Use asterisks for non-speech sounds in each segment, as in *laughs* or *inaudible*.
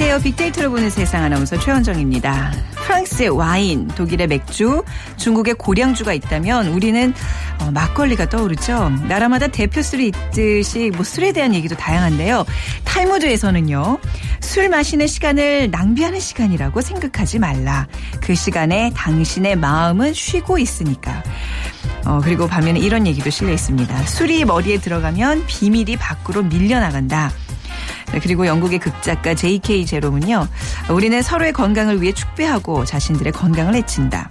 안녕하세요. 빅데이터로 보는 세상 아나운서 최원정입니다. 프랑스의 와인, 독일의 맥주, 중국의 고량주가 있다면 우리는 어, 막걸리가 떠오르죠. 나라마다 대표 술이 있듯이 뭐 술에 대한 얘기도 다양한데요. 탈무드에서는요. 술 마시는 시간을 낭비하는 시간이라고 생각하지 말라. 그 시간에 당신의 마음은 쉬고 있으니까. 어, 그리고 반면에 이런 얘기도 실려 있습니다. 술이 머리에 들어가면 비밀이 밖으로 밀려나간다. 네, 그리고 영국의 극작가 J.K. 제롬은요. 우리는 서로의 건강을 위해 축배하고 자신들의 건강을 해친다.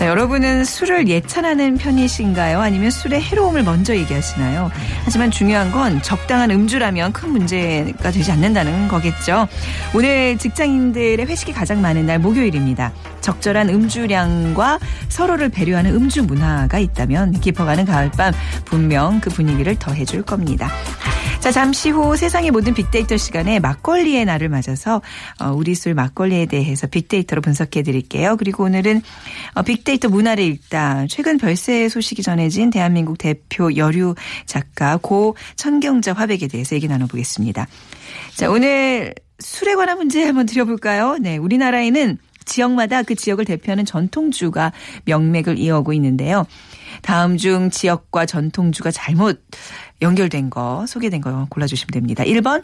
자, 여러분은 술을 예찬하는 편이신가요? 아니면 술의 해로움을 먼저 얘기하시나요? 하지만 중요한 건 적당한 음주라면 큰 문제가 되지 않는다는 거겠죠. 오늘 직장인들의 회식이 가장 많은 날 목요일입니다. 적절한 음주량과 서로를 배려하는 음주 문화가 있다면 깊어가는 가을밤 분명 그 분위기를 더해줄 겁니다. 자, 잠시 후 세상의 모든 빅데이터 시간에 막걸리의 날을 맞아서 어, 우리 술 막걸리에 대해서 빅데이터로 분석해 드릴게요. 그리고 오늘은 어, 빅데이터 문화를 읽다 최근 별세 소식이 전해진 대한민국 대표 여류 작가 고 천경자 화백에 대해서 얘기 나눠보겠습니다. 자, 오늘 술에 관한 문제 한번 드려볼까요? 네, 우리나라에는 지역마다 그 지역을 대표하는 전통주가 명맥을 이어오고 있는데요. 다음 중 지역과 전통주가 잘못 연결된 거, 소개된 거 골라주시면 됩니다. 1번,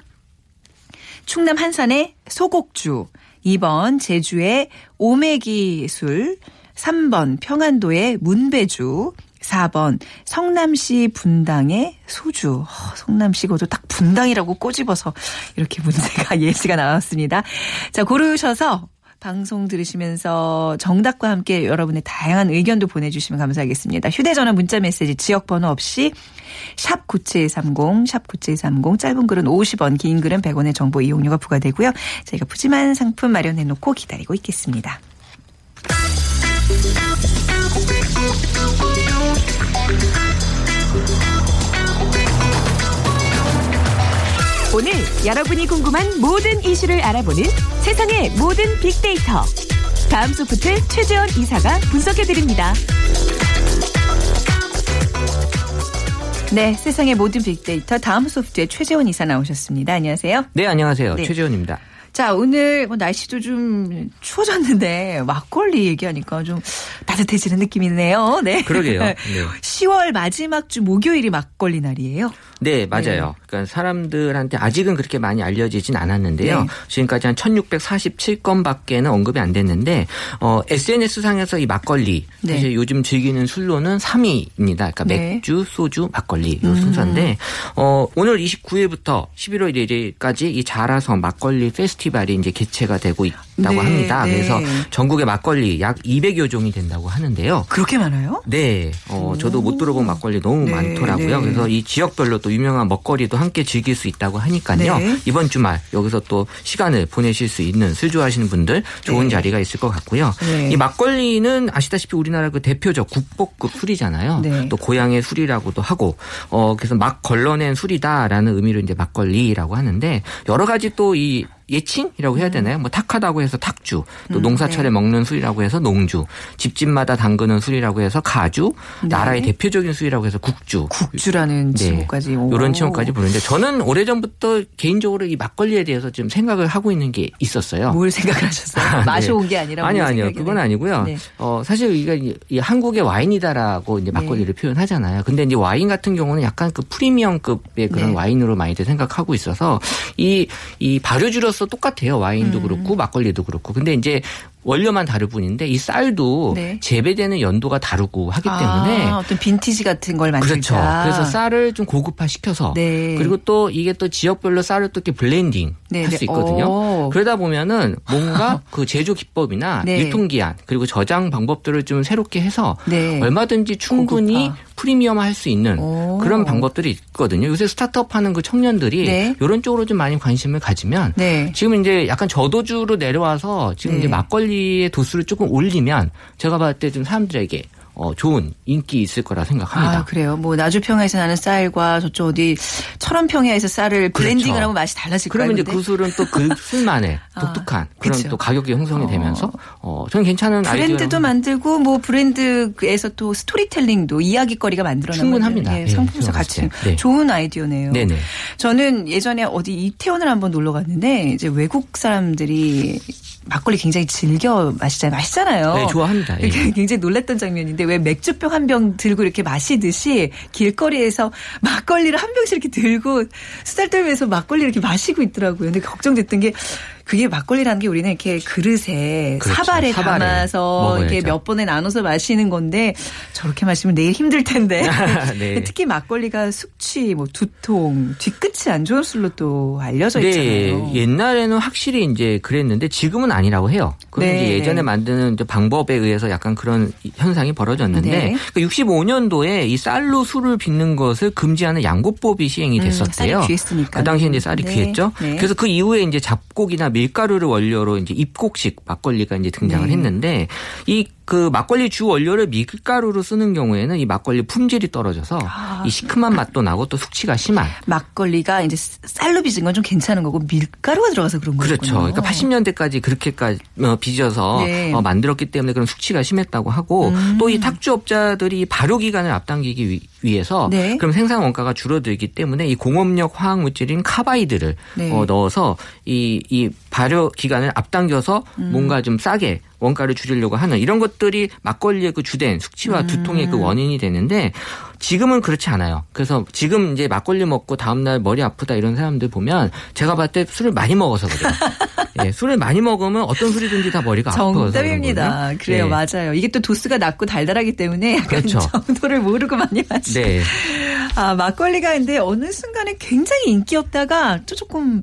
충남 한산의 소곡주. 2번, 제주의 오메기 술. 3번, 평안도의 문배주. 4번 성남시 분당의 소주. 어, 성남시 고도 딱 분당이라고 꼬집어서 이렇게 문제가 *laughs* 예시가 나왔습니다. 자 고르셔서 방송 들으시면서 정답과 함께 여러분의 다양한 의견도 보내주시면 감사하겠습니다. 휴대전화 문자 메시지 지역번호 없이 샵 9730, 샵 9730, 짧은 글은 50원, 긴 글은 100원의 정보 이용료가 부과되고요. 저희가 푸짐한 상품 마련해놓고 기다리고 있겠습니다. 오늘 여러분이 궁금한 모든 이슈를 알아보는 세상의 모든 빅데이터. 다음 소프트 최재원 이사가 분석해드립니다. 네, 세상의 모든 빅데이터 다음 소프트의 최재원 이사 나오셨습니다. 안녕하세요. 네, 안녕하세요. 네. 최재원입니다. 자, 오늘 뭐 날씨도 좀 추워졌는데 막걸리 얘기하니까 좀 따뜻해지는 느낌이네요. 네. 그러게요. *laughs* 네. 10월 마지막 주 목요일이 막걸리 날이에요. 네, 맞아요. 네. 그러니까 사람들한테 아직은 그렇게 많이 알려지진 않았는데요. 네. 지금까지 한 1647건밖에는 언급이 안 됐는데 어, SNS 상에서 이 막걸리 네. 사실 요즘 즐기는 술로는 3위입니다. 그러니까 네. 맥주, 소주, 막걸리 이 음. 순서인데 어, 오늘 29일부터 11월 1일까지 이 자라성 막걸리 페스티벌 페스티벌이 이제 개최가 되고 있 다고 네, 합니다. 네. 그래서 전국의 막걸리 약 200여 종이 된다고 하는데요. 그렇게 많아요? 네. 어, 저도 못 들어본 막걸리 너무 네, 많더라고요. 네. 그래서 이 지역별로 또 유명한 먹거리도 함께 즐길 수 있다고 하니까요. 네. 이번 주말 여기서 또 시간을 보내실 수 있는 술 좋아하시는 분들 좋은 네. 자리가 있을 것 같고요. 이 막걸리는 아시다시피 우리나라 그 대표적 국보급 술이잖아요. 또 고향의 술이라고도 하고 어 그래서 막 걸러낸 술이다라는 의미로 이제 막걸리라고 하는데 여러 가지 또이 예칭이라고 해야 음. 되나요? 뭐 탁하다고 해서 탁주, 또 음, 농사철에 네. 먹는 술이라고 해서 농주, 집집마다 담그는 술이라고 해서 가주, 네. 나라의 대표적인 술이라고 해서 국주. 국주라는 네. 칭호까지. 이런 칭호까지 부르는데 저는 오래전부터 개인적으로 이 막걸리에 대해서 좀 생각을 하고 있는 게 있었어요. 뭘 생각을 하셨어요? 아, 네. 마셔온 게 아니라 아니요, 아니요. 그건 아니고요. 네. 어, 사실 이게 이 한국의 와인이다라고 이제 막걸리를 네. 표현하잖아요. 근데 이제 와인 같은 경우는 약간 그 프리미엄급의 그런 와인으로 많이들 생각하고 있어서 이, 이 발효주로 똑같아요. 와인도 음. 그렇고 막걸리도 그렇고. 근데 이제 원료만 다를 뿐인데 이 쌀도 네. 재배되는 연도가 다르고 하기 때문에 아, 어떤 빈티지 같은 걸 만들자. 그렇죠. 그래서 쌀을 좀 고급화 시켜서 네. 그리고 또 이게 또 지역별로 쌀을 또 이렇게 블렌딩 네. 할수 네. 있거든요. 오. 그러다 보면은 뭔가 *laughs* 그 제조 기법이나 네. 유통기한 그리고 저장 방법들을 좀 새롭게 해서 네. 얼마든지 충분히 고급화. 프리미엄 할 수 있는 오. 그런 방법들이 있거든요. 요새 스타트업 하는 그 청년들이 네. 이런 쪽으로 좀 많이 관심을 가지면 네. 지금 이제 약간 저도주로 내려와서 지금 네. 이제 막걸리 의 도수를 조금 올리면 제가 봤을 때 좀 사람들에게 어, 좋은 인기 있을 거라 생각합니다. 아, 그래요. 뭐 나주평야에서 나는 쌀과 저쪽 어디 철원평야에서 쌀을 블렌딩을 그렇죠. 하면 맛이 달라질까요? 그러면 이제 그 술은 또 그 *laughs* 술만의 아, 독특한 그런 그렇또 가격이 형성이 되면서 어, 저는 괜찮은 브랜드도 아이디어 만들고 뭐 브랜드에서 또 스토리텔링도 이야기거리가 만들어나면 충분합니다. 예, 상품에서 네, 같이 네. 좋은 아이디어네요. 네네. 저는 예전에 어디 이태원을 한번 놀러 갔는데 이제 외국 사람들이 막걸리 굉장히 즐겨 마시잖아요. 맛있잖아요. 네, 좋아합니다. 예. 굉장히 놀랐던 장면인데 왜 맥주병 한 병 들고 이렇게 마시듯이 길거리에서 막걸리를 한 병씩 이렇게 들고 수달 떨면서 막걸리 이렇게 마시고 있더라고요. 근데 걱정됐던 게 그게 막걸리라는 게 우리는 이렇게 그릇에 그렇죠. 사발에, 사발에, 담아서 먹어야죠. 이렇게 몇 번에 나눠서 마시는 건데 저렇게 마시면 내일 힘들 텐데. *laughs* 네. 특히 막걸리가 숙취, 뭐 두통, 뒤끝이 안 좋은 술로 또 알려져 네. 있잖아요. 옛날에는 확실히 이제 그랬는데 지금은 아니라고 해요. 그럼 네. 예전에 만드는 방법에 의해서 약간 그런 현상이 벌어졌는데 네. 65년도에 그러니까 이 쌀로 술을 빚는 것을 금지하는 양고법이 시행이 음, 됐었대요. 음, 그 당시에 이제 쌀이 네. 귀했죠. 네. 그래서 그 이후에 이제 잡곡이나 밀가루를 원료로 이제 입곡식 막걸리가 이제 등장을 네. 했는데 이 그 막걸리 주 원료를 밀가루로 쓰는 경우에는 이 막걸리 품질이 떨어져서 아. 이 시큼한 맛도 나고 또 숙취가 심한. 막걸리가 이제 쌀로 빚은 건 좀 괜찮은 거고 밀가루가 들어가서 그런 거죠. 그렇죠. 그러니까 80년대까지 그렇게까지 어, 빚어서 네. 어, 만들었기 때문에 그런 숙취가 심했다고 하고 음. 또이 탁주업자들이 발효 기간을 앞당기기 위해서 네. 그럼 생산 원가가 줄어들기 때문에 이 공업력 화학 물질인 카바이드를 네. 어, 넣어서 이, 이 발효 기간을 앞당겨서 음. 뭔가 좀 싸게 원가를 줄이려고 하는 이런 것들이 막걸리의 그 주된 숙취와 음. 두통의 그 원인이 되는데 지금은 그렇지 않아요. 그래서 지금 이제 막걸리 먹고 다음날 머리 아프다 이런 사람들 보면 제가 봤을 때 술을 많이 먹어서 그래요. *laughs* 예, 술을 많이 먹으면 어떤 술이든지 다 머리가 아파서. 정답입니다. 그래요. 예. 맞아요. 이게 또 도수가 낮고 달달하기 때문에 약간 그렇죠. 정도를 모르고 많이 마시죠. 네. 아, 막걸리가 근데 어느 순간에 굉장히 인기였다가 또 조금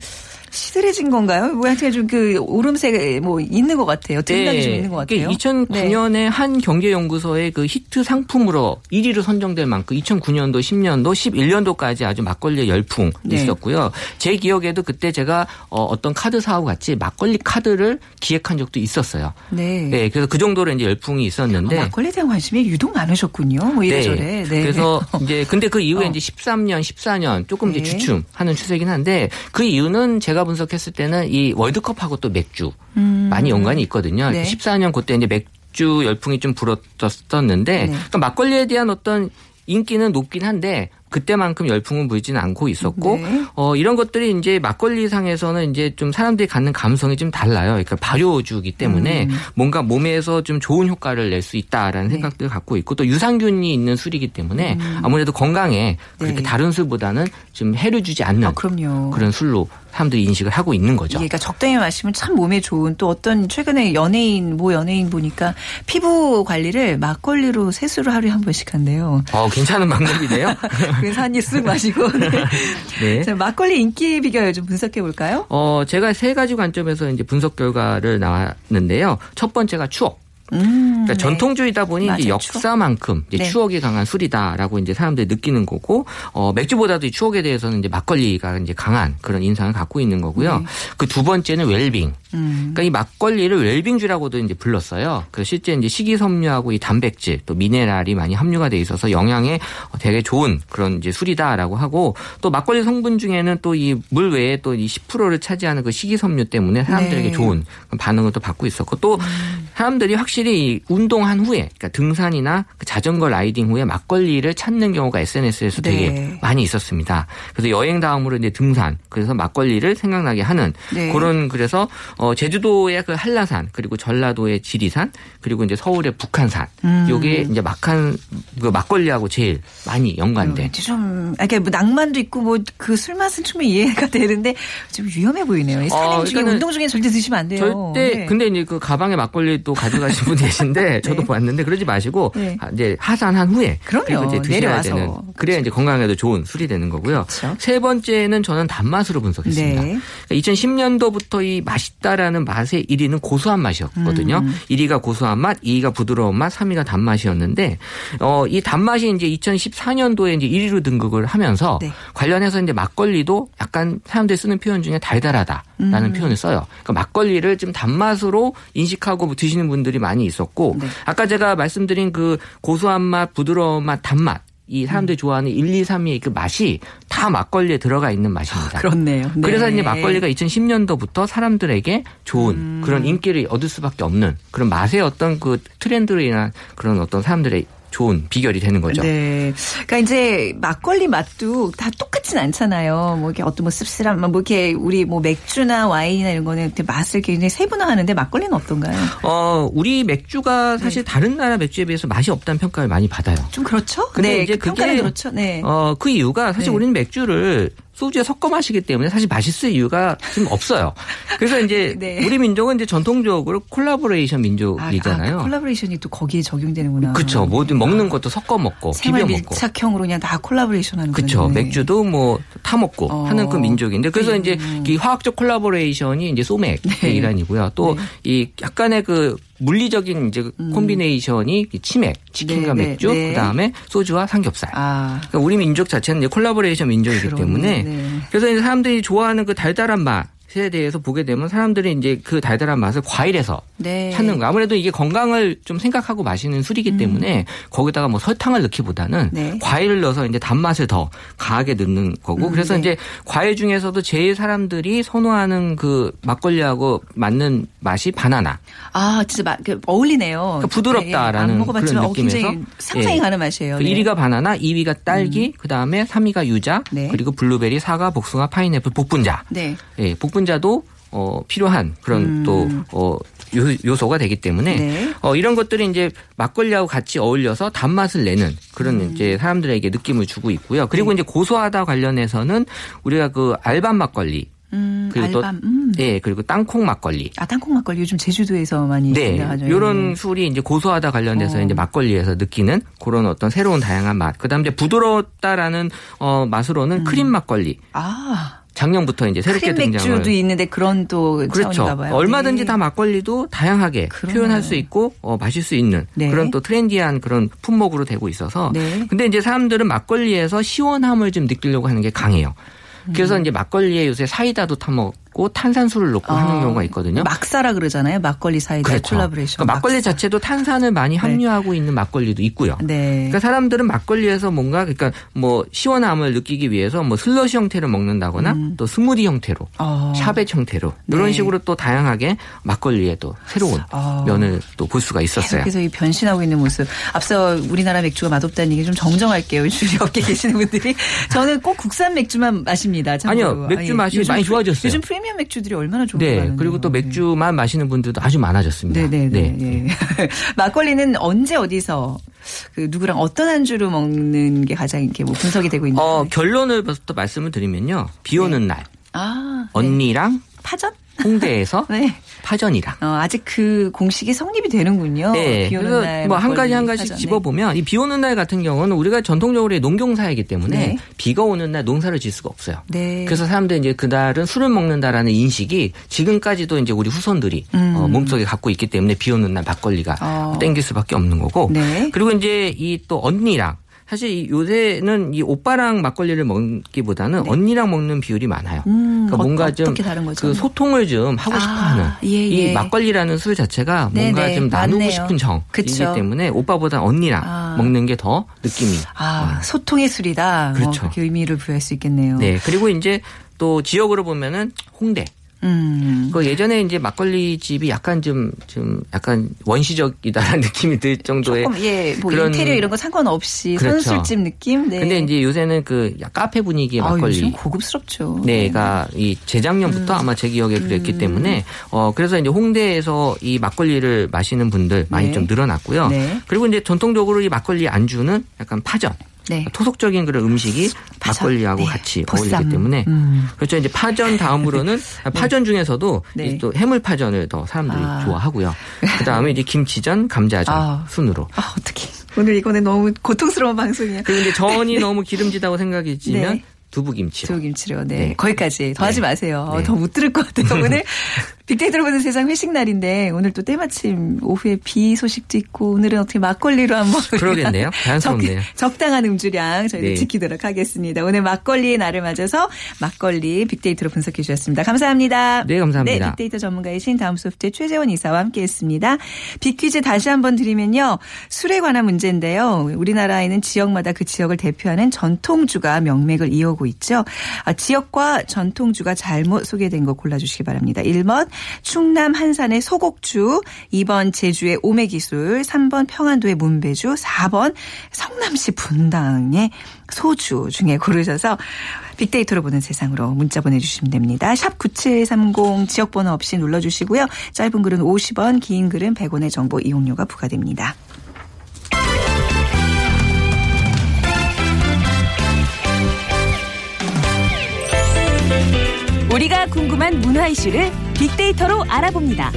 시들해진 건가요? 뭐 하여튼 좀그 오름세 뭐 있는 것 같아요. 등락이 네. 좀 있는 것 같아요. 2009년에 네. 한 경제연구소의 그 히트 상품으로 1위로 선정될 만큼 2009년도, 10년도, 11년도까지 아주 막걸리의 열풍 네. 있었고요. 제 기억에도 그때 제가 어, 어떤 카드 사하고 같이 막걸리 카드를 기획한 적도 있었어요. 네. 네 그래서 그 정도로 이제 열풍이 있었는데 어, 막걸리에 대한 관심이 유독 많으셨군요. 뭐 네. 이래저래. 네. 그래서 *laughs* 이제 근데 그 이후에 어. 이제 13년, 14년 조금 이제 네. 주춤하는 추세긴 한데 그 이유는 제가 분석했을 때는 이 월드컵하고 또 맥주 음. 많이 연관이 있거든요. 네. 14년 그때 이제 맥주 열풍이 좀 불었었는데 네. 그러니까 막걸리에 대한 어떤 인기는 높긴 한데 그때만큼 열풍은 불지는 않고 있었고 네. 어 이런 것들이 이제 막걸리 상에서는 이제 좀 사람들이 갖는 감성이 좀 달라요. 그러니까 발효주기 때문에 음. 뭔가 몸에서 좀 좋은 효과를 낼 수 있다라는 네. 생각들을 갖고 있고 또 유산균이 있는 술이기 때문에 음. 아무래도 건강에 그렇게 네. 다른 술보다는 좀 해를 주지 않는 아, 그런 술로 사람들이 인식을 하고 있는 거죠. 예, 그러니까 적당히 마시면 참 몸에 좋은 또 어떤 최근에 연예인 모 연예인 보니까 피부 관리를 막걸리로 세수를 하루에 한 번씩 한대요. 어, 괜찮은 방법이네요. *laughs* 그래서 한입쓱 마시고. *laughs* 네. 자, 막걸리 인기 비결 좀 분석해 볼까요? 어, 제가 세 가지 관점에서 이제 분석 결과를 나왔는데요. 첫 번째가 추억. 음, 그러니까 네. 전통주의다 보니 이제 역사만큼 이제 네. 추억이 강한 술이다라고 이제 사람들이 느끼는 거고 어, 맥주보다도 이 추억에 대해서는 이제 막걸리가 이제 강한 그런 인상을 갖고 있는 거고요. 네. 그두 번째는 웰빙. 음. 그러니까 이 막걸리를 웰빙주라고도 이제 불렀어요. 그 실제 이제 식이섬유하고 이 단백질 또 미네랄이 많이 함유가 돼 있어서 영양에 되게 좋은 그런 이제 술이다라고 하고 또 막걸리 성분 중에는 또 이 물 외에 또 이 10%를 차지하는 그 식이섬유 때문에 사람들에게 네. 좋은 반응을 또 받고 있었고 또 음. 사람들이 확실히 운동한 후에 그러니까 등산이나 그 자전거 라이딩 후에 막걸리를 찾는 경우가 SNS에서 되게 네. 많이 있었습니다. 그래서 여행 다음으로 이제 등산 그래서 막걸리를 생각나게 하는 네. 그런 그래서 어, 제주도의 그 한라산 그리고 전라도의 지리산 그리고 이제 서울의 북한산 음. 요게 이제 막한 그 막걸리하고 제일 많이 연관된. 음, 좀 이렇게 뭐 낭만도 있고 뭐 그 술 맛은 충분히 이해가 되는데 좀 위험해 보이네요. 산행 어, 중에 운동 중에 절대 드시면 안 돼요. 절대. 네. 근데 이제 그 가방에 막걸리 또 가져가신 분 *laughs* 계신데 저도 네. 봤는데 그러지 마시고 네. 이제 하산한 후에 그럼요. 이제 드셔야 내려와서. 되는 그래야 이제 건강에도 좋은 술이 되는 거고요. 그렇죠. 세 번째는 저는 단맛으로 분석했습니다. 네. 그러니까 2010년도부터 이 맛있다 맛있다라는 맛의 1위는 고소한 맛이었거든요. 음. 1위가 고소한 맛, 2위가 부드러운 맛, 3위가 단맛이었는데 어, 이 단맛이 이제 2014년도에 이제 1위로 등극을 하면서 네. 관련해서 이제 막걸리도 약간 사람들이 쓰는 표현 중에 달달하다. 라는 음. 표현을 써요. 그러니까 막걸리를 좀 단맛으로 인식하고 드시는 분들이 많이 있었고 네. 아까 제가 말씀드린 그 고소한 맛, 부드러운 맛, 단맛 이 사람들이 좋아하는 1, 2, 3위의 그 맛이 다 막걸리에 들어가 있는 맛입니다. 아, 그렇네요. 네. 그래서 이제 막걸리가 2010년도부터 사람들에게 좋은 음. 그런 인기를 얻을 수밖에 없는 그런 맛의 어떤 그 트렌드로 인한 그런 어떤 사람들의 좋은 비결이 되는 거죠. 네. 그러니까 이제 막걸리 맛도 다 똑같진 않잖아요. 뭐 이렇게 어떤 뭐 씁쓸한 뭐 이렇게 우리 뭐 맥주나 와인이나 이런 거는 맛을 굉장히 세분화하는데 막걸리는 어떤가요? 어, 우리 맥주가 사실 네. 다른 나라 맥주에 비해서 맛이 없다는 평가를 많이 받아요. 좀 그렇죠? 근데 네, 이제 그 그게 그렇죠. 네. 어, 그 이유가 사실 네. 우리는 맥주를 소주에 섞어 마시기 때문에 사실 맛있을 이유가 좀 없어요. 그래서 이제 *laughs* 네. 우리 민족은 이제 전통적으로 콜라보레이션 민족이잖아요. 아, 아, 콜라보레이션이 또 거기에 적용되는구나. 그렇죠. 뭐든 먹는 것도 섞어 먹고 비벼 먹고. 밀착형으로 그냥 다 콜라보레이션 하는 거죠. 그렇죠. 맥주도 뭐 타 먹고 어. 하는 그 민족인데 그래서 음. 이제 이 화학적 콜라보레이션이 이제 소맥의 네. 일환이고요. 또이 네. 약간의 그 물리적인 이제 음. 콤비네이션이 치맥, 치킨과 네, 네, 맥주, 네, 그다음에 소주와 삼겹살. 아. 그러니까 우리 민족 자체는 이제 콜라보레이션 민족이기 그러네, 때문에 네. 그래서 이제 사람들이 좋아하는 그 달달한 맛 에 대해서 보게 되면 사람들이 이제 그 달달한 맛을 과일에서 네. 찾는 거. 아무래도 이게 건강을 좀 생각하고 마시는 술이기 음. 때문에 거기다가 뭐 설탕을 넣기보다는 네. 과일을 넣어서 이제 단맛을 더 강하게 넣는 거고. 음, 그래서 네. 이제 과일 중에서도 제일 사람들이 선호하는 그 막걸리하고 맞는 맛이 바나나. 아, 진짜 마, 그 어울리네요. 그러니까 부드럽다라는 예, 그런 어, 느낌에서 상상이 예. 가는 맛이에요. 그 1위가 바나나, 2위가 딸기, 음. 그다음에 3위가 유자, 네. 그리고 블루베리, 사과, 복숭아, 파인애플, 복분자. 네. 예, 복분 자도 어, 필요한 그런 음. 또 어, 요, 소가 되기 때문에 네. 어, 이런 것들이 이제 막걸리하고 같이 어울려서 단맛을 내는 그런 음. 이제 사람들에게 느낌을 주고 있고요. 그리고 네. 이제 고소하다 관련해서는 우리가 그 알밤 막걸리 음, 그리고 알밤. 또, 음. 네, 그리고 땅콩 막걸리. 아, 땅콩 막걸리 요즘 제주도에서 많이 네, 이런 네. 술이 이제 고소하다 관련돼서 어. 이제 막걸리에서 느끼는 그런 어떤 새로운 다양한 맛. 그다음 이제 부드럽다라는 어 맛으로는 음. 크림 막걸리. 아. 작년부터 이제 새롭게 등장을 맥주도 있는데 그런 또 그렇죠. 봐요. 얼마든지 네. 다 막걸리도 다양하게 그러네요. 표현할 수 있고 어, 마실 수 있는 네. 그런 또 트렌디한 그런 품목으로 되고 있어서 네. 근데 이제 사람들은 막걸리에서 시원함을 좀 느끼려고 하는 게 강해요. 그래서 음. 이제 막걸리에 요새 사이다도 타먹 넣고 탄산수를 넣고 아, 하는 경우가 있거든요. 막사라 그러잖아요. 막걸리 사이다 그렇죠. 콜라보레이션. 그러니까 막걸리 막사. 자체도 탄산을 많이 네. 함유하고 네. 있는 막걸리도 있고요. 네. 그러니까 사람들은 막걸리에서 뭔가 그러니까 뭐 시원함을 느끼기 위해서 뭐 슬러시 형태로 먹는다거나 음. 또 스무디 형태로 어. 샤벳 형태로 이런 네. 식으로 또 다양하게 막걸리에 도 새로운 어. 면을 또 볼 수가 있었어요. 그래서 이 변신하고 있는 모습. 앞서 우리나라 맥주가 맛없다는 얘기 좀 정정할게요. 주리 업계 계시는 분들이 저는 꼭 국산 맥주만 마십니다. 참고로. 아니요, 맥주 맛이 아, 많이 좋아졌어요. 요즘 프리미엄 프리미엄 맥주들이 얼마나 좋은가 네. 그리고 또 맥주만 마시는 분들도 아주 많아졌습니다. 네네네. 네. 네. *laughs* 막걸리는 언제 어디서 그 누구랑 어떤 안주로 먹는 게 가장 이렇게 뭐 분석이 되고 있나요? 어, 결론을 부터 말씀을 드리면요. 비 오는 네. 날. 아, 네. 언니랑 파전? 홍대에서 *laughs* 네. 파전이랑. 어, 아직 그 공식이 성립이 되는군요. 네. 그래서 뭐한 가지 한 가지 집어보면 이 비 오는 날 같은 경우는 우리가 전통적으로 농경사이기 때문에 네. 비가 오는 날 농사를 질 수가 없어요. 네. 그래서 사람들이 이제 그날은 술을 먹는다라는 인식이 지금까지도 이제 우리 후손들이 음. 어, 몸속에 갖고 있기 때문에 비 오는 날 막걸리가 어. 땡길 수밖에 없는 거고. 네. 그리고 이제 이 또 언니랑 사실 요새는 이 오빠랑 막걸리를 먹기보다는 네. 언니랑 먹는 비율이 많아요. 음, 그러니까 뭔가 좀 그 소통을 좀 하고 아, 싶어하는 예, 예. 이 막걸리라는 술 자체가 네네, 뭔가 좀 나누고 맞네요. 싶은 정이기 때문에 오빠보다 언니랑 아. 먹는 게 더 느낌이 아, 어. 소통의 술이다. 뭐 그렇죠. 뭐 그렇게 의미를 부여할 수 있겠네요. 네 그리고 이제 또 지역으로 보면은 홍대 음. 그 예전에 이제 막걸리 집이 약간 좀, 좀 약간 원시적이다라는 *laughs* 느낌이 들 정도의. 조금, 예, 뭐 그런 인테리어 이런 거 상관없이 그렇죠. 선술집 느낌? 네. 근데 이제 요새는 그 카페 분위기의 아, 막걸리. 고급스럽죠. 네가 이 재작년부터 음. 아마 제 기억에 그랬기 음. 때문에 어, 그래서 이제 홍대에서 이 막걸리를 마시는 분들 많이 네. 좀 늘어났고요. 네. 그리고 이제 전통적으로 이 막걸리 안주는 약간 파전. 네. 토속적인 그런 음식이 막걸리하고 네. 같이 보쌈. 어울리기 때문에 음. 그렇죠. 이제 파전 다음으로는 *laughs* 네. 파전 중에서도 네. 또 해물 파전을 더 사람들이 아. 좋아하고요. 그 다음에 이제 김치전, 감자전 아. 순으로. 아 어떻게 오늘 이거는 너무 고통스러운 방송이야. 그리고 이제 전이 *laughs* 네. 너무 기름지다고 생각이 지면 두부김치로. 두부김치로. 네. 네. 거기까지 더 하지 네. 마세요. 네. 더못 들을 것 같아요. *laughs* 오늘 빅데이터로 보는 세상 회식 날인데 오늘 또 때마침 오후에 비 소식도 있고 오늘은 어떻게 막걸리로 한번 그러겠네요. 자연스럽네요. 적, 당한 음주량 저희도 네. 지키도록 하겠습니다. 오늘 막걸리의 날을 맞아서 막걸리 빅데이터로 분석해 주셨습니다. 감사합니다. 네, 감사합니다. 네, 빅데이터 전문가이신 다음 소프트의 최재원 이사와 함께 했습니다. 빅퀴즈 다시 한번 드리면요. 술에 관한 문제인데요. 우리나라에는 지역마다 그 지역을 대표하는 전통주가 명맥을 이어 오고 있죠. 아, 지역과 전통주가 잘못 소개된 거 골라주시기 바랍니다. 1번 충남 한산의 소곡주, 2번 제주의 오메기술, 3번 평안도의 문배주, 4번 성남시 분당의 소주 중에 고르셔서 빅데이터로 보는 세상으로 문자 보내주시면 됩니다. 샵 9730 지역번호 없이 눌러주시고요. 짧은 글은 50원, 긴 글은 100원의 정보 이용료가 부과됩니다. 우리가 궁금한 문화 이슈를 빅데이터로 알아봅니다.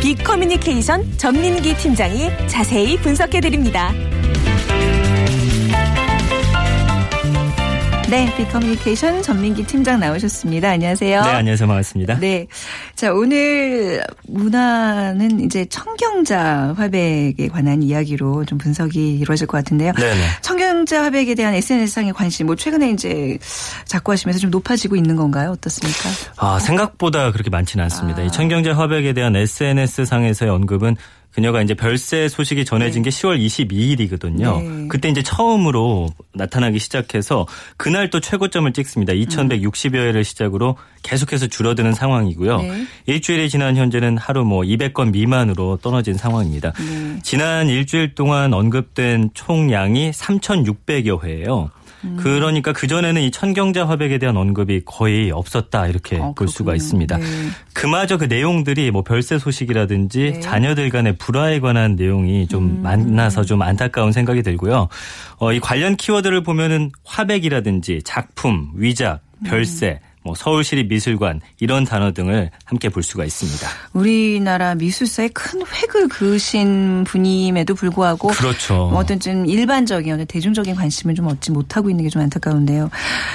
빅커뮤니케이션 전민기 팀장이 자세히 분석해드립니다. 네, 빅커뮤니케이션 전민기 팀장 나오셨습니다. 안녕하세요. 네, 안녕하세요. 반갑습니다. 네. 자, 오늘 문화는 이제 청경자 화백에 관한 이야기로 좀 분석이 이루어질 것 같은데요. 네네. 청경자 화백에 대한 SNS상의 관심, 뭐 최근에 이제 자꾸 하시면서 좀 높아지고 있는 건가요? 어떻습니까? 아, 생각보다 그렇게 많지는 않습니다. 아. 이 청경자 화백에 대한 SNS상에서의 언급은 그녀가 이제 별세 소식이 전해진 네. 게 10월 22일이거든요. 네. 그때 이제 처음으로 나타나기 시작해서 그날 또 최고점을 찍습니다. 2160여 회를 시작으로 계속해서 줄어드는 상황이고요. 네. 일주일이 지난 현재는 하루 뭐 200건 미만으로 떨어진 상황입니다. 네. 지난 일주일 동안 언급된 총량이 3,600여 회예요. 음. 그러니까 그 전에는 이 천경자 화백에 대한 언급이 거의 없었다 이렇게 아, 볼 수가 있습니다. 네. 그마저 그 내용들이 뭐 별세 소식이라든지 네. 자녀들 간의 불화에 관한 내용이 좀 음. 많아서 좀 안타까운 생각이 들고요. 어, 이 관련 키워드를 보면은 화백이라든지 작품, 위작, 별세, 음. 뭐 서울시립 미술관 이런 단어 등을 함께 볼 수가 있습니다. 우리나라 미술사에 큰 획을 그으신 분임에도 불구하고 그렇죠. 뭐 어떤 좀 일반적인 대중적인 관심을 좀 얻지 못하고 있는 게 좀 안타까운데요.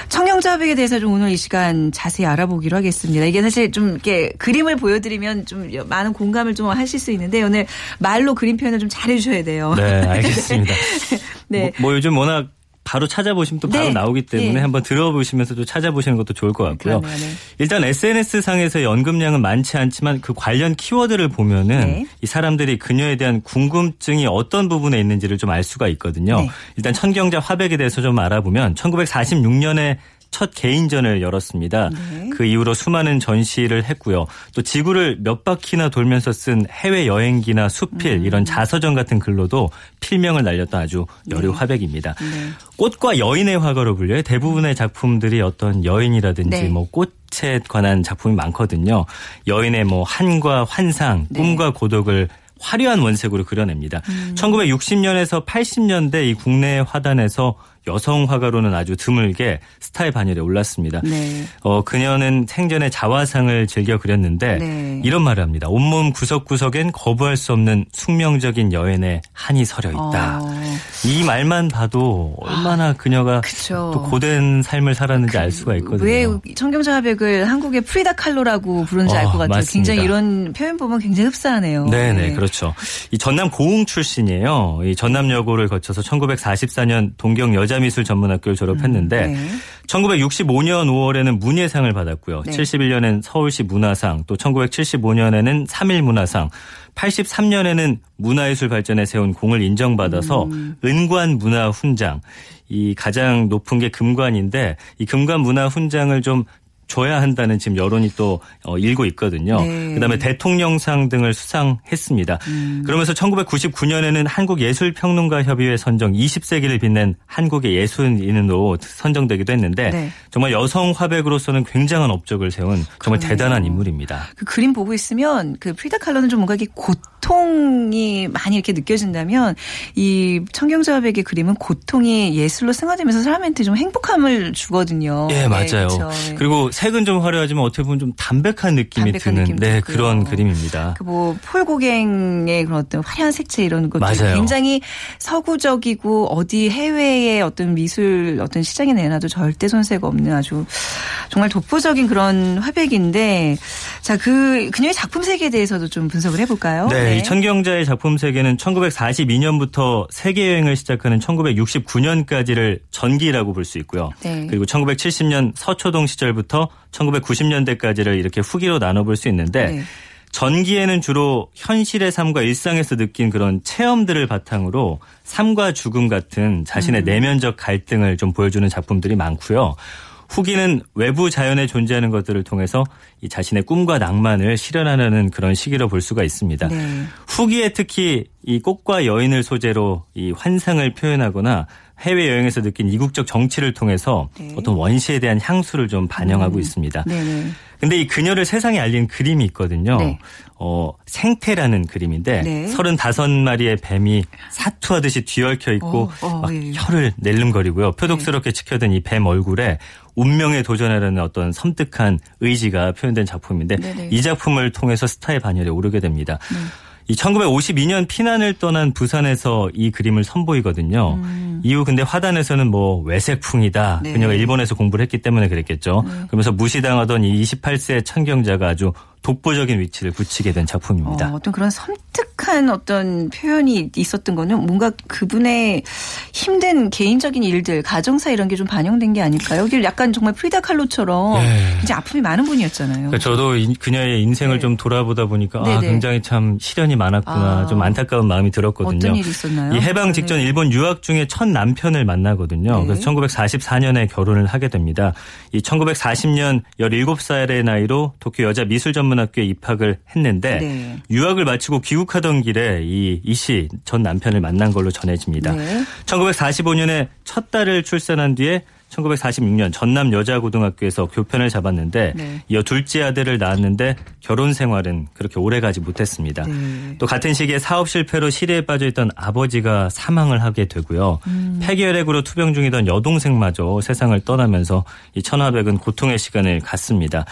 청경자백에 대해서 좀 오늘 이 시간 자세히 알아보기로 하겠습니다. 이게 사실 좀 이렇게 그림을 보여드리면 좀 많은 공감을 좀 하실 수 있는데 오늘 말로 그림 표현을 좀 잘해주셔야 돼요. 네, 알겠습니다. *laughs* 네. 뭐, 뭐 요즘 워낙 바로 찾아보시면 또 바로 네. 나오기 때문에 네. 한번 들어보시면서 또 찾아보시는 것도 좋을 것 같고요. 그러면 일단 SNS 상에서 연금량은 많지 않지만 그 관련 키워드를 보면은 네. 이 사람들이 그녀에 대한 궁금증이 어떤 부분에 있는지를 좀 알 수가 있거든요. 네. 일단 천경자 화백에 대해서 좀 알아보면 1946년에 첫 개인전을 열었습니다. 네. 그 이후로 수많은 전시를 했고요. 또 지구를 몇 바퀴나 돌면서 쓴 해외 여행기나 수필 음. 이런 자서전 같은 글로도 필명을 날렸던 아주 여류 네. 화백입니다. 네. 꽃과 여인의 화가로 불려요. 대부분의 작품들이 어떤 여인이라든지 네. 뭐 꽃 에 관한 작품이 많거든요. 여인의 뭐 한과 환상, 네. 꿈과 고독을 화려한 원색으로 그려냅니다. 음. 1960년에서 80년대 이 국내 화단에서 여성 화가로는 아주 드물게 스타의 반열에 올랐습니다. 네. 어, 그녀는 생전에 자화상을 즐겨 그렸는데 네. 이런 말을 합니다. 온몸 구석구석엔 거부할 수 없는 숙명적인 여인의 한이 서려 있다. 어. 이 말만 봐도 얼마나 그녀가 아, 또 고된 삶을 살았는지 그, 알 수가 있거든요. 왜 청경자 화백을 한국의 프리다 칼로라고 부른지 어, 알것 같아요. 맞습니다. 굉장히 이런 표현 보면 굉장히 흡사하네요. 네네 네. 그렇죠. 이 전남 고흥 출신이에요. 이 전남여고를 거쳐서 1944년 동경 여자 여자미술 전문학교를 졸업했는데 음, 네. 1965년 5월에는 문예상을 받았고요. 네. 71년엔 서울시 문화상, 또 1975년에는 3일 문화상, 83년에는 문화예술 발전에 세운 공을 인정받아서 음. 은관 문화 훈장, 이 가장 높은 게 금관인데 이 금관 문화 훈장을 좀 줘야 한다는 지금 여론이 또 어, 일고 있거든요. 네. 그다음에 대통령상 등을 수상했습니다. 음. 그러면서 1999년에는 한국예술평론가협의회 선정 20세기를 빛낸 한국의 예술인으로 선정되기도 했는데 네. 정말 여성 화백으로서는 굉장한 업적을 세운 정말 그러네요. 대단한 인물입니다. 그 그림 보고 있으면 그 프리다 칼로는 좀 뭔가 이게 고통이 많이 이렇게 느껴진다면 이 청경자 화백의 그림은 고통이 예술로 승화되면서 사람한테 좀 행복함을 주거든요. 예, 맞아요. 네, 그리고 색은 좀 화려하지만 어떻게 보면 좀 담백한 느낌이 담백한 드는 네, 그런 그림입니다. 그 뭐 폴고갱의 그런 어떤 화려한 색채 이런 것도 굉장히 서구적이고 어디 해외의 어떤 미술 어떤 시장에 내놔도 절대 손색 없는 아주 정말 독보적인 그런 화백인데 자, 그 그녀의 작품 세계에 대해서도 좀 분석을 해 볼까요? 네, 네. 이 천경자의 작품 세계는 1942년부터 세계 여행을 시작하는 1969년까지를 전기라고 볼 수 있고요. 네. 그리고 1970년 서초동 시절부터 1990년대까지를 이렇게 후기로 나눠 볼 수 있는데 네. 전기에는 주로 현실의 삶과 일상에서 느낀 그런 체험들을 바탕으로 삶과 죽음 같은 자신의 음. 내면적 갈등을 좀 보여주는 작품들이 많고요. 후기는 외부 자연에 존재하는 것들을 통해서 이 자신의 꿈과 낭만을 실현하려는 그런 시기로 볼 수가 있습니다. 네. 후기에 특히 이 꽃과 여인을 소재로 이 환상을 표현하거나 해외 여행에서 느낀 이국적 정치를 통해서 네. 어떤 원시에 대한 향수를 좀 반영하고 음. 있습니다. 네네. 네. 근데 이 그녀를 세상에 알린 그림이 있거든요. 네. 어, 생태라는 그림인데 네. 35마리의 뱀이 사투하듯이 뒤얽혀 있고 어, 어, 막 예. 혀를 낼름거리고요. 표독스럽게 네. 지켜든 이 뱀 얼굴에 운명에 도전하려는 어떤 섬뜩한 의지가 표현된 작품인데 네네. 이 작품을 통해서 스타의 반열에 오르게 됩니다. 네. 이 1952년 피난을 떠난 부산에서 이 그림을 선보이거든요. 음. 이후 근데 화단에서는 뭐 외색풍이다. 네. 그녀가 일본에서 공부를 했기 때문에 그랬겠죠. 네. 그러면서 무시당하던 이 28세 창경자가 아주 독보적인 위치를 붙이게 된 작품입니다. 어, 떤 그런 섬뜩한 어떤 표현이 있었던 거는 뭔가 그분의 힘든 개인적인 일들, 가정사 이런 게 좀 반영된 게 아닐까요? 여기 약간 정말 프리다 칼로처럼 네. 이제 아픔이 많은 분이었잖아요. 그러니까 저도 그녀의 인생을 네. 좀 돌아보다 보니까 아, 굉장히 참 시련이 많았구나, 아. 좀 안타까운 마음이 들었거든요. 어떤 일이 있었나요? 이 해방 직전 네. 일본 유학 중에 첫 남편을 만나거든요. 네. 그래서 1944년에 결혼을 하게 됩니다. 이 1940년 17살의 나이로 도쿄 여자 미술 전문 전문학교에 입학을 했는데 네. 유학을 마치고 귀국하던 길에 이 이씨 전 남편을 만난 걸로 전해집니다. 네. 1945년에 첫 딸을 출산한 뒤에 1946년 전남 여자고등학교에서 교편을 잡았는데 네. 이어 둘째 아들을 낳았는데 결혼 생활은 그렇게 오래 가지 못했습니다. 네. 또 같은 시기에 사업 실패로 시리에 빠져있던 아버지가 사망을 하게 되고요. 음. 폐결핵으로 투병 중이던 여동생마저 세상을 떠나면서 이 천화백은 고통의 시간을 갖습니다.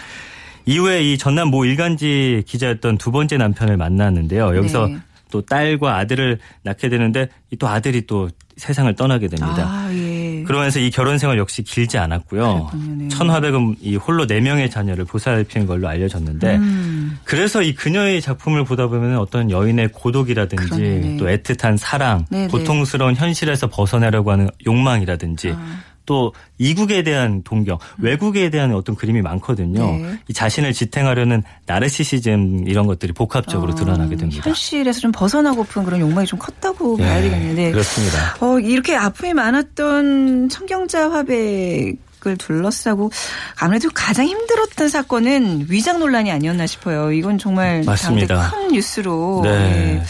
이후에 이 전남 모 일간지 기자였던 두 번째 남편을 만났는데요. 여기서 네. 또 딸과 아들을 낳게 되는데 또 아들이 또 세상을 떠나게 됩니다. 아, 예. 그러면서 이 결혼 생활 역시 길지 않았고요. 네. 천화백은 이 홀로 네 명의 자녀를 보살피는 걸로 알려졌는데 음. 그래서 이 그녀의 작품을 보다 보면 어떤 여인의 고독이라든지 그러네. 또 애틋한 사랑, 네네. 네. 고통스러운 현실에서 벗어나려고 하는 욕망이라든지 아. 또 이국에 대한 동경, 음. 외국에 대한 어떤 그림이 많거든요. 네. 이 자신을 지탱하려는 나르시시즘 이런 것들이 복합적으로 어, 드러나게 됩니다. 현실에서 좀 벗어나고픈 그런 욕망이 좀 컸다고 네, 봐야 되겠는데. 그렇습니다. 어, 이렇게 아픔이 많았던 청경자 화백 을 둘러싸고 아무래도 가장 힘들었던 사건은 위장 논란이 아니었나 싶어요. 이건 정말 맞습니다. 큰 뉴스로 네.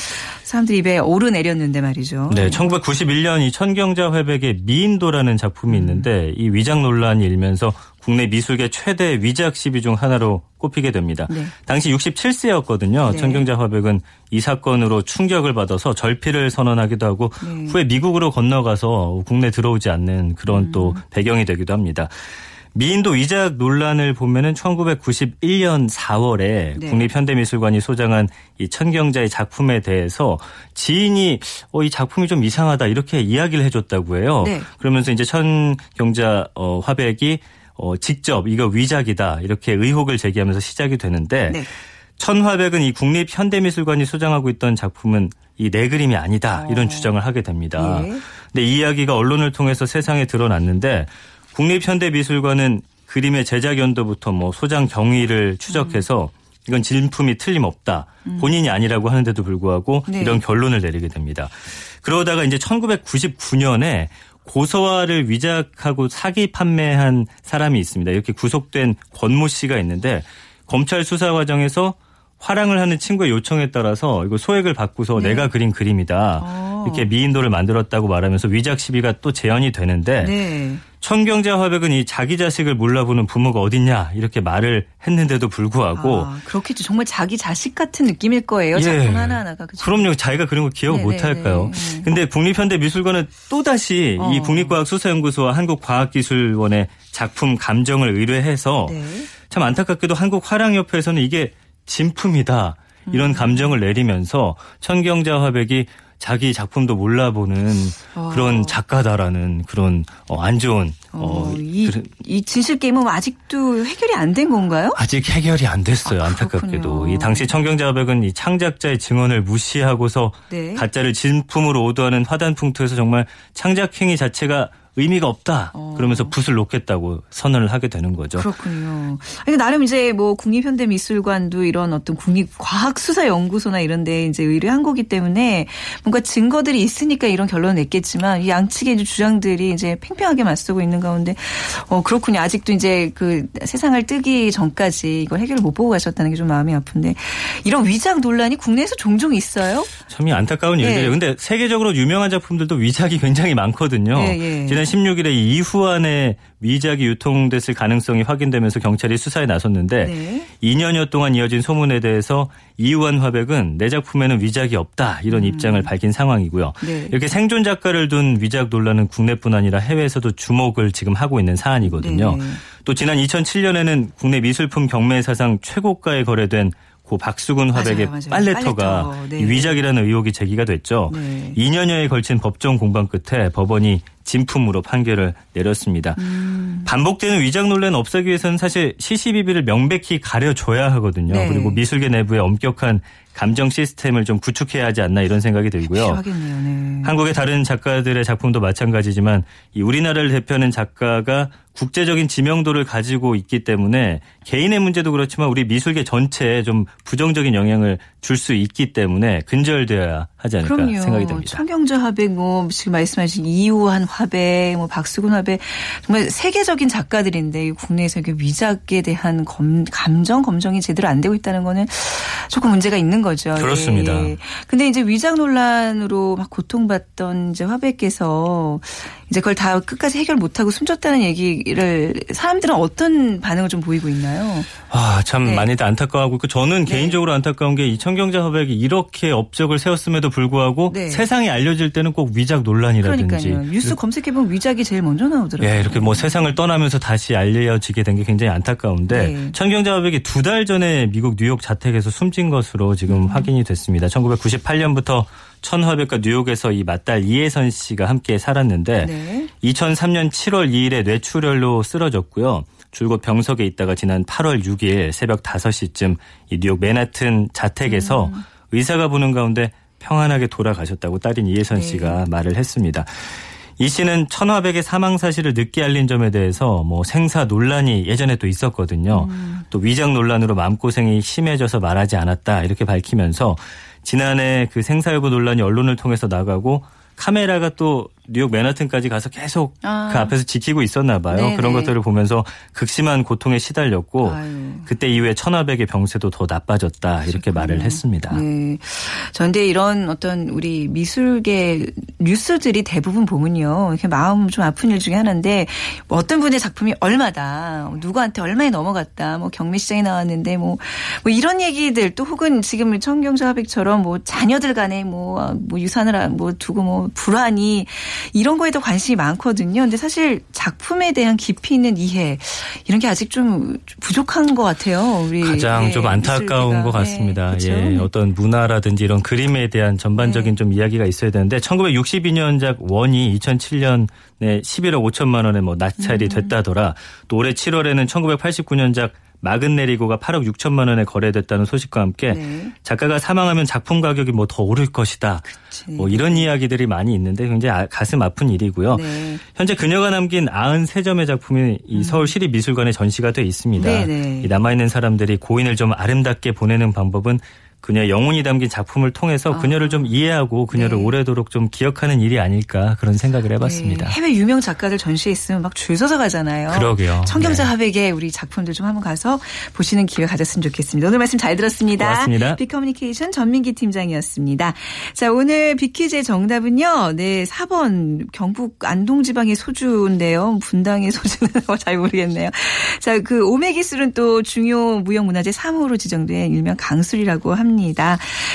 네. 사람들 입에 오르내렸는데 말이죠. 네, 1991년 이 천경자 회백의 미인도라는 작품이 음. 있는데 이 위작 논란이 일면서 국내 미술계 최대 위작 시비 중 하나로 꼽히게 됩니다. 네. 당시 67세였거든요. 네. 천경자 화백은 이 사건으로 충격을 받아서 절필을 선언하기도 하고 네. 후에 미국으로 건너가서 국내 들어오지 않는 그런 음. 또 배경이 되기도 합니다. 미인도 위작 논란을 보면은 1991년 4월에 네. 국립현대미술관이 소장한 이 천경자의 작품에 대해서 지인이 어, 이 작품이 좀 이상하다 이렇게 이야기를 해줬다고 해요. 네. 그러면서 이제 천경자 어, 화백이 어, 직접 이거 위작이다 이렇게 의혹을 제기하면서 시작이 되는데 네. 천화백은 이 국립현대미술관이 소장하고 있던 작품은 이 내 그림이 아니다 이런 어. 주장을 하게 됩니다. 예. 근데 이 이야기가 언론을 통해서 세상에 드러났는데 국립현대미술관은 그림의 제작 연도부터 뭐 소장 경위를 추적해서 이건 진품이 틀림없다. 본인이 아니라고 하는데도 불구하고 네. 이런 결론을 내리게 됩니다. 그러다가 이제 1999년에 고서화를 위작하고 사기 판매한 사람이 있습니다. 이렇게 구속된 권모 씨가 있는데 검찰 수사 과정에서 화랑을 하는 친구의 요청에 따라서 이거 소액을 받고서 네. 내가 그린 그림이다. 어. 이렇게 미인도를 만들었다고 말하면서 위작 시비가 또 재현이 되는데 네. 청경자 화백은 이 자기 자식을 몰라보는 부모가 어딨냐 이렇게 말을 했는데도 불구하고 아, 그렇겠죠. 정말 자기 자식 같은 느낌일 거예요. 예. 작품 하나하나가. 그렇죠? 그럼요. 자기가 그런 거 기억 못 할까요? 근데 국립현대미술관은 또다시 어. 이 국립과학수사연구소와 한국과학기술원의 작품 감정을 의뢰해서 네. 참 안타깝게도 한국화랑협회에서는 이게 진품이다. 이런 음. 감정을 내리면서 천경자 화백이 자기 작품도 몰라보는 어. 그런 작가다라는 그런 어, 안 좋은 어, 어 이, 그런, 이 진실 게임은 아직도 해결이 안 된 건가요? 아직 해결이 안 됐어요. 아, 안타깝게도 이 당시 청경자백은 이 창작자의 증언을 무시하고서 네. 가짜를 진품으로 오도하는 화단 풍토에서 정말 창작 행위 자체가 의미가 없다. 어. 그러면서 붓을 놓겠다고 선언을 하게 되는 거죠. 그렇군요. 아니, 나름 이제 뭐 국립현대미술관도 이런 어떤 국립과학수사연구소나 이런 데 이제 의뢰한 거기 때문에 뭔가 증거들이 있으니까 이런 결론을 냈겠지만 이 양측의 이제 주장들이 이제 팽팽하게 맞서고 있는 가운데 어, 그렇군요. 아직도 이제 그 세상을 뜨기 전까지 이걸 해결을 못 보고 가셨다는 게 좀 마음이 아픈데 이런 위작 논란이 국내에서 종종 있어요? 참이 안타까운 예. 일들이에요. 근데 세계적으로 유명한 작품들도 위작이 굉장히 많거든요. 예, 예. 지난 16일에 이후안의 위작이 유통됐을 가능성이 확인되면서 경찰이 수사에 나섰는데 네. 2년여 동안 이어진 소문에 대해서 이후안 화백은 내 작품에는 위작이 없다 이런 음. 입장을 밝힌 상황이고요. 네. 이렇게 생존 작가를 둔 위작 논란은 국내뿐 아니라 해외에서도 주목을 지금 하고 있는 사안이거든요. 네. 또 지난 2007년에는 국내 미술품 경매 사상 최고가에 거래된 고 박수근 화백의 맞아요, 맞아요. 빨래터가 빨래터. 네. 위작이라는 의혹이 제기가 됐죠. 네. 2년여에 걸친 법정 공방 끝에 법원이 진품으로 판결을 내렸습니다. 음. 반복되는 위작 논란 없애기 위해서는 사실 CCBB를 명백히 가려줘야 하거든요. 네. 그리고 미술계 내부에 엄격한 감정 시스템을 좀 구축해야 하지 않나 이런 생각이 들고요. 네. 한국의 다른 작가들의 작품도 마찬가지지만 이 우리나라를 대표하는 작가가 국제적인 지명도를 가지고 있기 때문에 개인의 문제도 그렇지만 우리 미술계 전체에 좀 부정적인 영향을 줄 수 있기 때문에 근절되어야 하지 않을까 그럼요. 생각이 듭니다. 청경자 화백, 뭐 지금 말씀하신 이우한 화백, 뭐 박수근 화백 정말 세계적인 작가들인데 국내에서 위작에 대한 검, 감정 검정이 제대로 안 되고 있다는 거는 조금 문제가 있는 거죠. 그렇습니다. 예. 근데 이제 위작 논란으로 막 고통받던 이제 화백께서 이제 그걸 다 끝까지 해결 못하고 숨졌다는 얘기를 사람들은 어떤 반응을 좀 보이고 있나요? 아, 참 네. 많이들 안타까워하고 있고 저는 네. 개인적으로 안타까운 게 이 청경자 화백이 이렇게 업적을 세웠음에도 불구하고 네. 세상에 알려질 때는 꼭 위작 논란이라든지 그러니까요. 뉴스 검색해보면 위작이 제일 먼저 나오더라고요. 예, 이렇게 뭐 세상을 떠나면서 다시 알려지게 된 게 굉장히 안타까운데 네. 청경자 화백이 두 달 전에 미국 뉴욕 자택에서 숨진 것으로 지금 음. 확인이 됐습니다. 1998년부터 천화백과 뉴욕에서 이 맏딸 이혜선 씨가 함께 살았는데 네. 2003년 7월 2일에 뇌출혈로 쓰러졌고요. 줄곧 병석에 있다가 지난 8월 6일 새벽 5시쯤 이 뉴욕 맨하튼 자택에서 음. 의사가 보는 가운데 평안하게 돌아가셨다고 딸인 이혜선 네. 씨가 말을 했습니다. 이 씨는 천화백의 사망 사실을 늦게 알린 점에 대해서 뭐 생사 논란이 예전에 또 있었거든요. 음. 또 위장 논란으로 마음고생이 심해져서 말하지 않았다 이렇게 밝히면서 지난해 그 생사여부 논란이 언론을 통해서 나가고 카메라가 또 뉴욕 맨하튼까지 가서 계속 아. 그 앞에서 지키고 있었나 봐요. 네네. 그런 것들을 보면서 극심한 고통에 시달렸고 아유. 그때 이후에 천하백의 병세도 더 나빠졌다 이렇게 말을 했습니다. 네. 그런데 이런 어떤 우리 미술계 뉴스들이 대부분 보면요. 이렇게 마음 좀 아픈 일 중에 하나인데 뭐 어떤 분의 작품이 얼마다 누구한테 얼마에 넘어갔다 뭐 경매시장에 나왔는데 뭐, 뭐 이런 얘기들 또 혹은 지금 청경자 화백처럼 뭐 자녀들 간에 뭐, 뭐 유산을 뭐 두고 뭐 불안이 이런 거에도 관심이 많거든요. 근데 사실 작품에 대한 깊이 있는 이해 이런 게 아직 좀 부족한 것 같아요. 우리 가장 네, 좀 안타까운 미술계가. 것 같습니다. 네, 예, 어떤 문화라든지 이런 그림에 대한 전반적인 네. 좀 이야기가 있어야 되는데 1962년작 원이 2007년에 11억 5천만 원에 뭐 낙찰이 음. 됐다더라. 또 올해 7월에는 1989년작 막은 내리고가 8억 6천만 원에 거래됐다는 소식과 함께 네. 작가가 사망하면 작품 가격이 뭐 더 오를 것이다. 그치. 뭐 이런 이야기들이 많이 있는데 굉장히 아, 가슴 아픈 일이고요. 네. 현재 그녀가 남긴 93점의 작품이 이 음. 서울시립미술관에 전시가 돼 있습니다. 네, 네. 남아 있는 사람들이 고인을 좀 아름답게 보내는 방법은 그녀의 영혼이 담긴 작품을 통해서 아. 그녀를 좀 이해하고 그녀를 네. 오래도록 좀 기억하는 일이 아닐까 그런 생각을 해봤습니다. 네. 해외 유명 작가들 전시회 있으면 막 줄 서서 가잖아요. 그러게요. 청경자 네. 화백의 우리 작품들 좀 한번 가서 보시는 기회 가졌으면 좋겠습니다. 오늘 말씀 잘 들었습니다. 고맙습니다. 빅커뮤니케이션 전민기 팀장이었습니다. 자 오늘 빅퀴즈의 정답은요. 네 4번 경북 안동지방의 소주인데요. 분당의 소주는 *laughs* 잘 모르겠네요. 자그 오메기술은 또 중요 무형문화재 3호로 지정된 일명 강술이라고 합니다.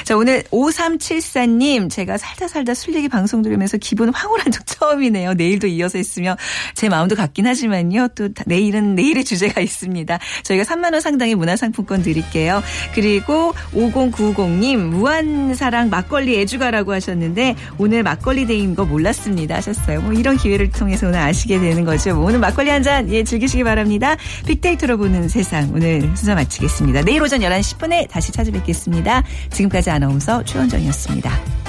자, 오늘 5374님, 제가 살다 살다 술 얘기 방송 들으면서 기분 황홀한 적 처음이네요. 내일도 이어서 있으며 제 마음도 같긴 하지만요. 또 내일은 내일의 주제가 있습니다. 저희가 3만원 상당의 문화상품권 드릴게요. 그리고 5090님, 무한사랑 막걸리 애주가라고 하셨는데 오늘 막걸리 데이인 거 몰랐습니다 하셨어요. 뭐 이런 기회를 통해서 오늘 아시게 되는 거죠. 뭐 오늘 막걸리 한 잔 예, 즐기시기 바랍니다. 빅데이터로 보는 세상 오늘 순서 마치겠습니다. 내일 오전 11시 10분에 다시 찾아뵙겠습 지금까지 아나운서 최원정이었습니다.